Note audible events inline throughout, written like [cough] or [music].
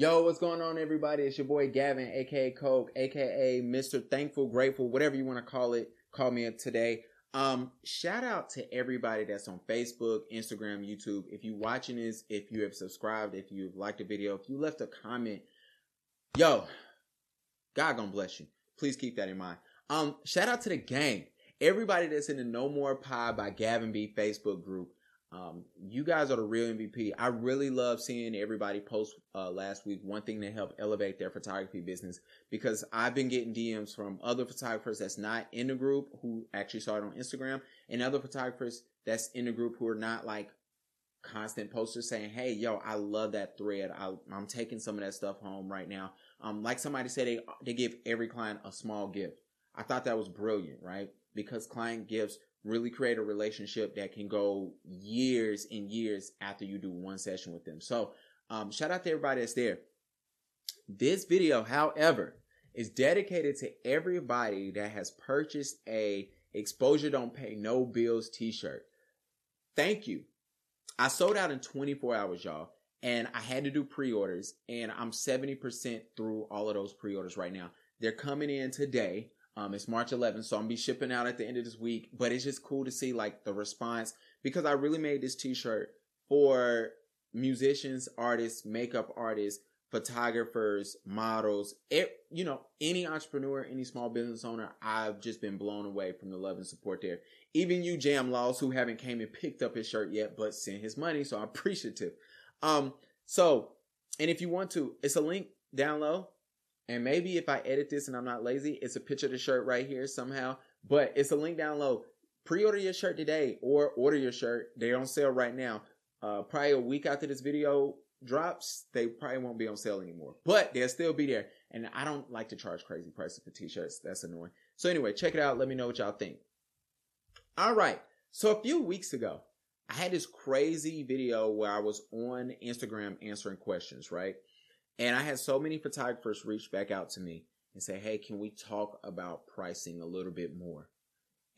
Yo, what's going on, everybody? It's your boy Gavin, aka Coke, aka Mr. Thankful, Grateful, whatever you want to call it. Call me up today. Um, shout out to everybody that's on Facebook, Instagram, YouTube. If you're watching this, if you have subscribed, if you've liked the video, if you left a comment, yo, God gonna bless you. Please keep that in mind. Um, shout out to the gang. Everybody that's in the No More Pie by Gavin B Facebook group. Um, you guys are the real MVP. I really love seeing everybody post uh, last week one thing to help elevate their photography business because I've been getting DMs from other photographers that's not in the group who actually saw it on Instagram and other photographers that's in the group who are not like constant posters saying, Hey, yo, I love that thread. I, am taking some of that stuff home right now. Um, like somebody said, they, they give every client a small gift. I thought that was brilliant, right? Because client gifts really create a relationship that can go years and years after you do one session with them. So, um, shout out to everybody that's there. This video, however, is dedicated to everybody that has purchased a exposure don't pay no bills t-shirt. Thank you. I sold out in 24 hours, y'all, and I had to do pre-orders and I'm 70% through all of those pre-orders right now. They're coming in today. Um, it's March 11th, so I'm be shipping out at the end of this week. But it's just cool to see like the response because I really made this T-shirt for musicians, artists, makeup artists, photographers, models, it, you know, any entrepreneur, any small business owner. I've just been blown away from the love and support there. Even you, Jam Laws, who haven't came and picked up his shirt yet, but sent his money, so I'm [laughs] appreciative. Um, so, and if you want to, it's a link down low and maybe if I edit this and I'm not lazy, it's a picture of the shirt right here somehow. But it's a link down low. Pre-order your shirt today or order your shirt. They're on sale right now. Uh, probably a week after this video drops, they probably won't be on sale anymore. But they'll still be there. And I don't like to charge crazy prices for t-shirts. That's annoying. So anyway, check it out. Let me know what y'all think. All right. So a few weeks ago, I had this crazy video where I was on Instagram answering questions, right? And I had so many photographers reach back out to me and say, Hey, can we talk about pricing a little bit more?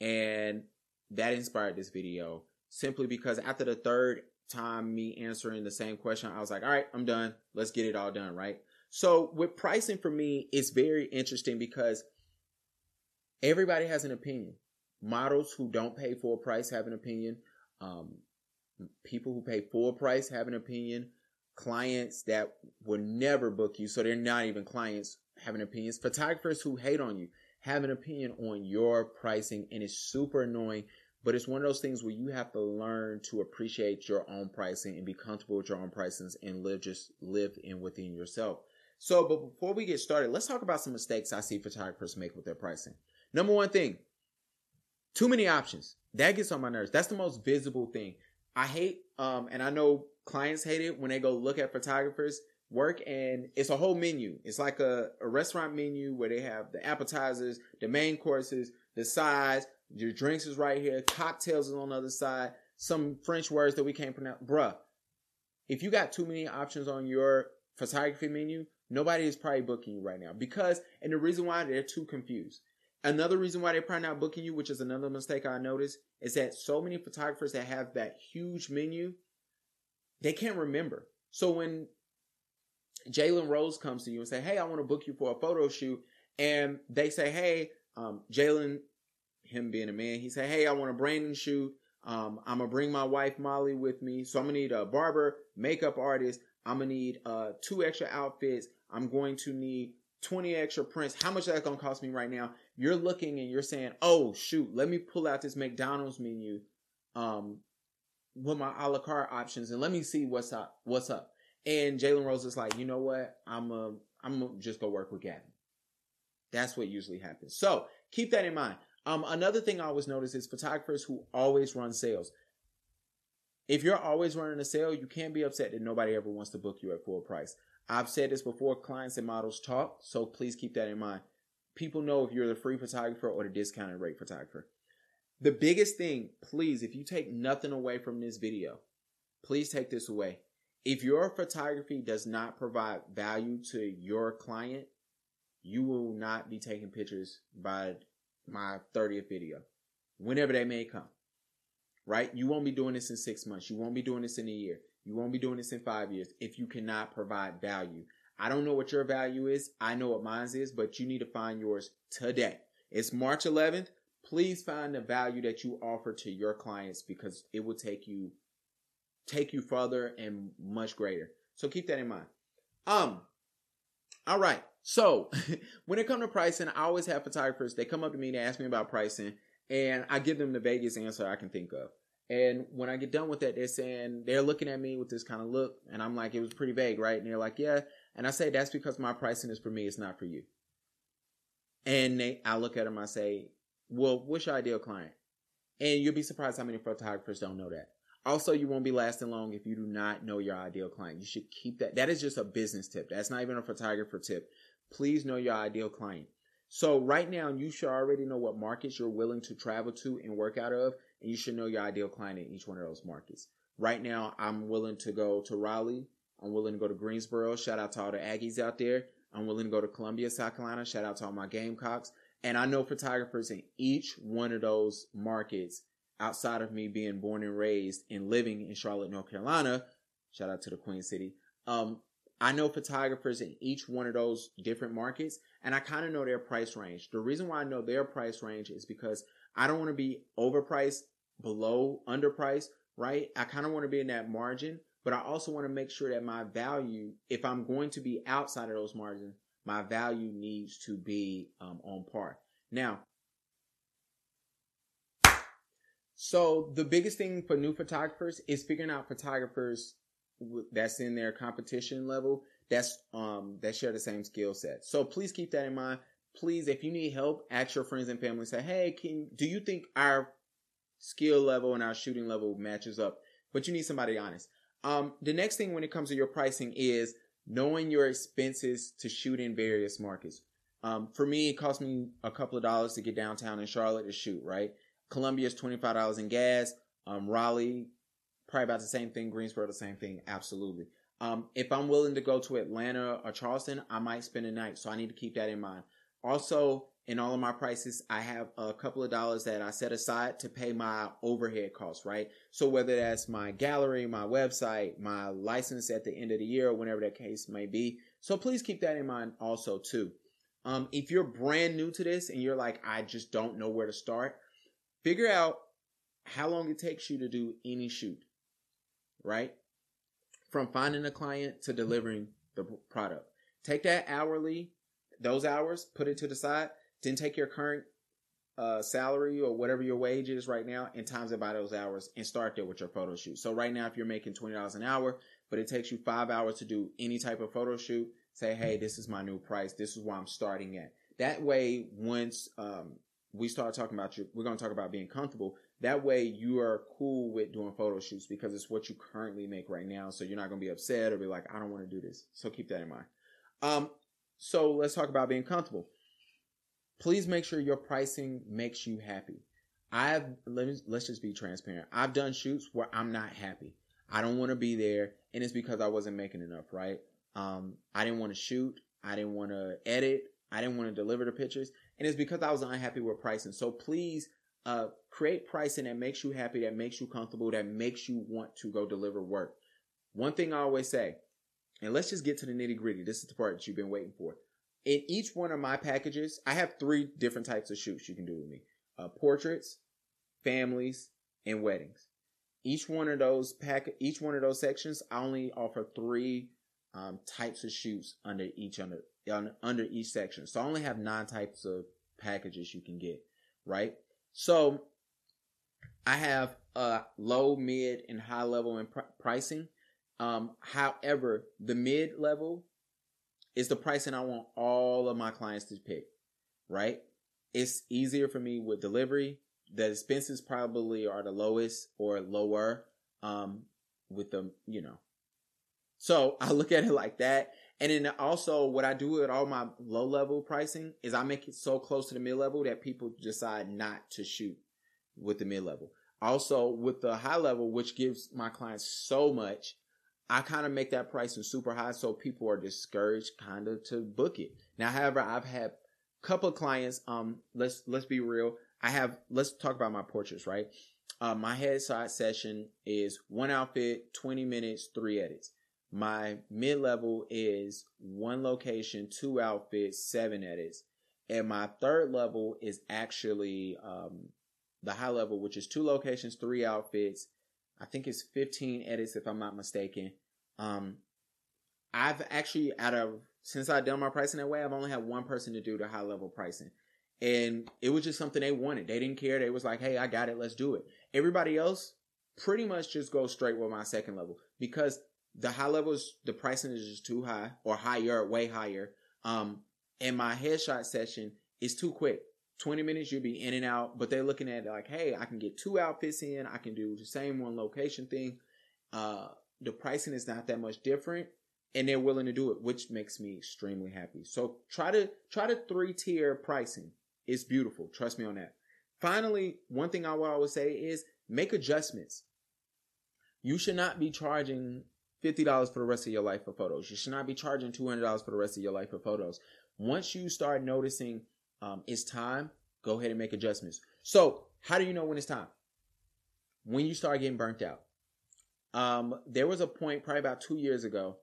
And that inspired this video simply because after the third time me answering the same question, I was like, all right, I'm done. Let's get it all done. Right. So with pricing for me, it's very interesting because everybody has an opinion. Models who don't pay full price have an opinion. Um, people who pay full price have an opinion clients that will never book you, so they're not even clients having opinions. Photographers who hate on you have an opinion on your pricing, and it's super annoying. But it's one of those things where you have to learn to appreciate your own pricing and be comfortable with your own pricings and live just live in within yourself. So, but before we get started, let's talk about some mistakes I see photographers make with their pricing. Number one thing, too many options. That gets on my nerves. That's the most visible thing. I hate, um, and I know clients hate it when they go look at photographers work and it's a whole menu. It's like a, a restaurant menu where they have the appetizers, the main courses, the sides, your drinks is right here, cocktails is on the other side, some French words that we can't pronounce. Bruh, if you got too many options on your photography menu, nobody is probably booking you right now because, and the reason why they're too confused. Another reason why they're probably not booking you, which is another mistake I noticed, is that so many photographers that have that huge menu, they can't remember. So when Jalen Rose comes to you and say, "Hey, I want to book you for a photo shoot," and they say, "Hey, um, Jalen, him being a man, he say, "Hey, I want a branding shoot. Um, I'm gonna bring my wife Molly with me, so I'm gonna need a barber, makeup artist. I'm gonna need uh, two extra outfits. I'm going to need 20 extra prints. How much is that gonna cost me right now?" You're looking and you're saying, "Oh shoot, let me pull out this McDonald's menu." Um, with my a la carte options and let me see what's up. What's up? And Jalen Rose is like, you know what? I'm a, I'm just gonna just go work with Gavin. That's what usually happens. So keep that in mind. Um, another thing I always notice is photographers who always run sales. If you're always running a sale, you can't be upset that nobody ever wants to book you at full price. I've said this before, clients and models talk, so please keep that in mind. People know if you're the free photographer or the discounted rate photographer. The biggest thing, please, if you take nothing away from this video, please take this away. If your photography does not provide value to your client, you will not be taking pictures by my 30th video, whenever they may come. Right? You won't be doing this in six months. You won't be doing this in a year. You won't be doing this in five years if you cannot provide value. I don't know what your value is. I know what mine is, but you need to find yours today. It's March 11th. Please find the value that you offer to your clients because it will take you take you further and much greater. So keep that in mind. Um all right. So [laughs] when it comes to pricing, I always have photographers. They come up to me, they ask me about pricing, and I give them the vaguest answer I can think of. And when I get done with that, they're saying they're looking at me with this kind of look, and I'm like, it was pretty vague, right? And they're like, yeah. And I say that's because my pricing is for me, it's not for you. And they, I look at them, I say, well, what's your ideal client? And you'll be surprised how many photographers don't know that. Also, you won't be lasting long if you do not know your ideal client. You should keep that. That is just a business tip. That's not even a photographer tip. Please know your ideal client. So right now, you should already know what markets you're willing to travel to and work out of, and you should know your ideal client in each one of those markets. Right now, I'm willing to go to Raleigh. I'm willing to go to Greensboro. Shout out to all the Aggies out there. I'm willing to go to Columbia, South Carolina. Shout out to all my Gamecocks. And I know photographers in each one of those markets outside of me being born and raised and living in Charlotte, North Carolina. Shout out to the Queen City. Um, I know photographers in each one of those different markets and I kind of know their price range. The reason why I know their price range is because I don't want to be overpriced, below, underpriced, right? I kind of want to be in that margin, but I also want to make sure that my value, if I'm going to be outside of those margins, my value needs to be um, on par. Now, so the biggest thing for new photographers is figuring out photographers that's in their competition level that's um that share the same skill set. So please keep that in mind. Please, if you need help, ask your friends and family. Say, hey, can do you think our skill level and our shooting level matches up? But you need somebody honest. Um, the next thing when it comes to your pricing is knowing your expenses to shoot in various markets. Um, for me, it cost me a couple of dollars to get downtown in Charlotte to shoot, right? Columbia is $25 in gas. Um, Raleigh, probably about the same thing. Greensboro, the same thing. Absolutely. Um, if I'm willing to go to Atlanta or Charleston, I might spend a night. So I need to keep that in mind. Also, in all of my prices, I have a couple of dollars that I set aside to pay my overhead costs, right? So whether that's my gallery, my website, my license at the end of the year, or whenever that case may be. So please keep that in mind also too. Um, if you're brand new to this and you're like, I just don't know where to start, figure out how long it takes you to do any shoot right? From finding a client to delivering the product. Take that hourly, those hours, put it to the side, then take your current uh, salary or whatever your wage is right now and times it by those hours and start there with your photo shoot. So right now, if you're making $20 an hour, but it takes you five hours to do any type of photo shoot, say, Hey, this is my new price. This is where I'm starting at. That way, once, um, we start talking about you, we're going to talk about being comfortable. That way you are cool with doing photo shoots because it's what you currently make right now. So you're not going to be upset or be like, I don't want to do this. So keep that in mind. Um, so let's talk about being comfortable. Please make sure your pricing makes you happy. I've, let me, let's just be transparent. I've done shoots where I'm not happy. I don't want to be there. And it's because I wasn't making enough, right? Um, I didn't want to shoot. I didn't want to edit. I didn't want to deliver the pictures. And it's because I was unhappy with pricing. So please uh, create pricing that makes you happy, that makes you comfortable, that makes you want to go deliver work. One thing I always say, and let's just get to the nitty gritty. This is the part that you've been waiting for. In each one of my packages, I have three different types of shoots you can do with me: uh, portraits, families, and weddings. Each one of those pack, each one of those sections, I only offer three um, types of shoots under each under under each section. So I only have nine types of packages you can get, right? So I have a low, mid, and high level in pr- pricing. Um, however, the mid level is the pricing I want all of my clients to pick, right? It's easier for me with delivery. The expenses probably are the lowest or lower, um, with the, you know. So [laughs] I look at it like that. And then also what I do with all my low level pricing is I make it so close to the mid level that people decide not to shoot with the mid level. Also with the high level, which gives my clients so much, I kind of make that pricing super high so people are discouraged kind of to book it. Now, however, I've had a couple clients, um, let's, let's be real. I have, let's talk about my portraits, right? Uh, my headshot session is one outfit, 20 minutes, three edits. My mid level is one location, two outfits, seven edits. And my third level is actually um, the high level, which is two locations, three outfits. I think it's 15 edits if I'm not mistaken. Um, I've actually out of since I've done my pricing that way, I've only had one person to do the high level pricing. And it was just something they wanted. They didn't care. They was like, hey, I got it. Let's do it. Everybody else pretty much just go straight with my second level because the high levels, the pricing is just too high or higher, way higher. Um, and my headshot session is too quick. 20 minutes, you'll be in and out, but they're looking at like, hey, I can get two outfits in. I can do the same one location thing. Uh, the pricing is not that much different and they're willing to do it, which makes me extremely happy. So try to, try to three tier pricing. It's beautiful. Trust me on that. Finally, one thing I would always say is make adjustments. You should not be charging $50 for the rest of your life for photos. You should not be charging $200 for the rest of your life for photos. Once you start noticing um, it's time, go ahead and make adjustments. So, how do you know when it's time? When you start getting burnt out. Um, there was a point probably about two years ago.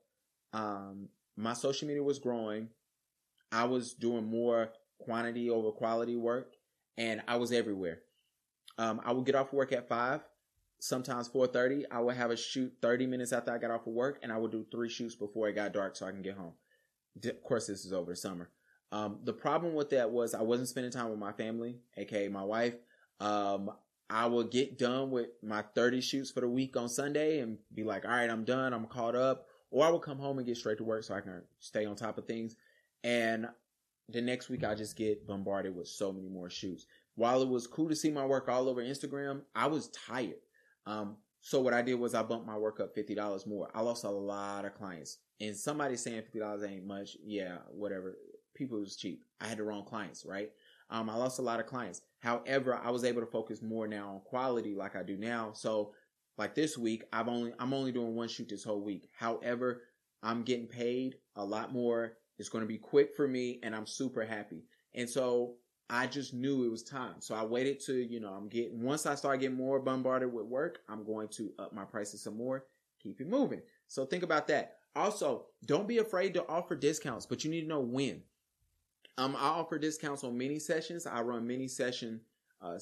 Um, my social media was growing. I was doing more quantity over quality work, and I was everywhere. Um, I would get off work at five, sometimes four thirty. I would have a shoot thirty minutes after I got off of work, and I would do three shoots before it got dark so I can get home. Of course, this is over the summer. Um, the problem with that was I wasn't spending time with my family, aka my wife. Um, I would get done with my 30 shoots for the week on Sunday and be like, all right, I'm done. I'm caught up. Or I would come home and get straight to work so I can stay on top of things. And the next week I just get bombarded with so many more shoots. While it was cool to see my work all over Instagram, I was tired. Um, so what I did was I bumped my work up fifty dollars more. I lost a lot of clients, and somebody saying fifty dollars ain't much. Yeah, whatever. People was cheap. I had the wrong clients, right? Um, I lost a lot of clients. However, I was able to focus more now on quality, like I do now. So, like this week, I've only I'm only doing one shoot this whole week. However, I'm getting paid a lot more. It's going to be quick for me, and I'm super happy. And so I just knew it was time. So I waited to, you know, I'm getting, once I start getting more bombarded with work, I'm going to up my prices some more, keep it moving. So think about that. Also, don't be afraid to offer discounts, but you need to know when. Um, I offer discounts on mini sessions. I run mini session, uh,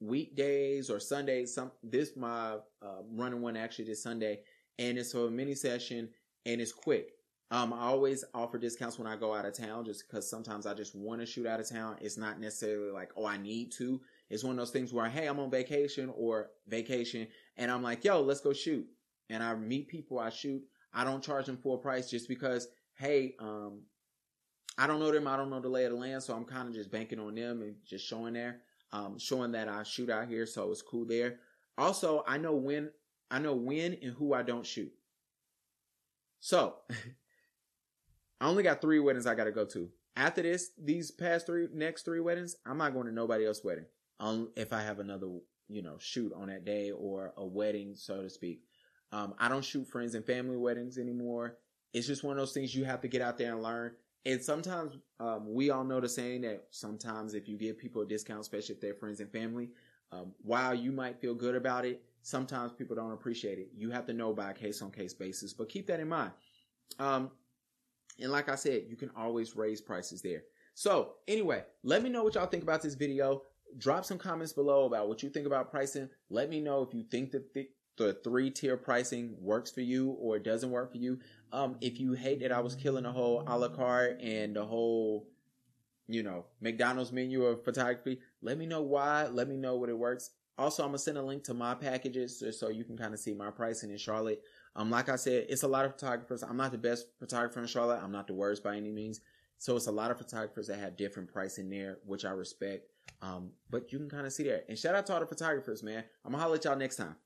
weekdays or Sundays. Some, this, my, uh, running one actually this Sunday and it's a mini session and it's quick. Um, I always offer discounts when I go out of town just because sometimes I just want to shoot out of town. It's not necessarily like, oh, I need to. It's one of those things where, hey, I'm on vacation or vacation and I'm like, yo, let's go shoot. And I meet people I shoot. I don't charge them full price just because, hey, um, I don't know them. I don't know the lay of the land. So I'm kind of just banking on them and just showing there, um, showing that I shoot out here. So it's cool there. Also, I know when, I know when and who I don't shoot. So [laughs] I only got three weddings I got to go to. After this, these past three, next three weddings, I'm not going to nobody else's wedding. Um, if I have another, you know, shoot on that day or a wedding, so to speak. Um, I don't shoot friends and family weddings anymore. It's just one of those things you have to get out there and learn. And sometimes, um, we all know the saying that sometimes if you give people a discount, especially if they're friends and family, um, while you might feel good about it, sometimes people don't appreciate it. You have to know by a case on case basis, but keep that in mind. Um, and like I said, you can always raise prices there. So anyway, let me know what y'all think about this video. Drop some comments below about what you think about pricing. Let me know if you think that the, the three tier pricing works for you or it doesn't work for you. Um, if you hate that I was killing the whole a la carte and the whole, you know, McDonald's menu of photography, let me know why. Let me know what it works. Also, I'm gonna send a link to my packages so you can kind of see my pricing in Charlotte. Um, like I said, it's a lot of photographers. I'm not the best photographer in Charlotte. I'm not the worst by any means. So it's a lot of photographers that have different pricing there, which I respect. Um, but you can kind of see that. And shout out to all the photographers, man. I'm gonna holler at y'all next time.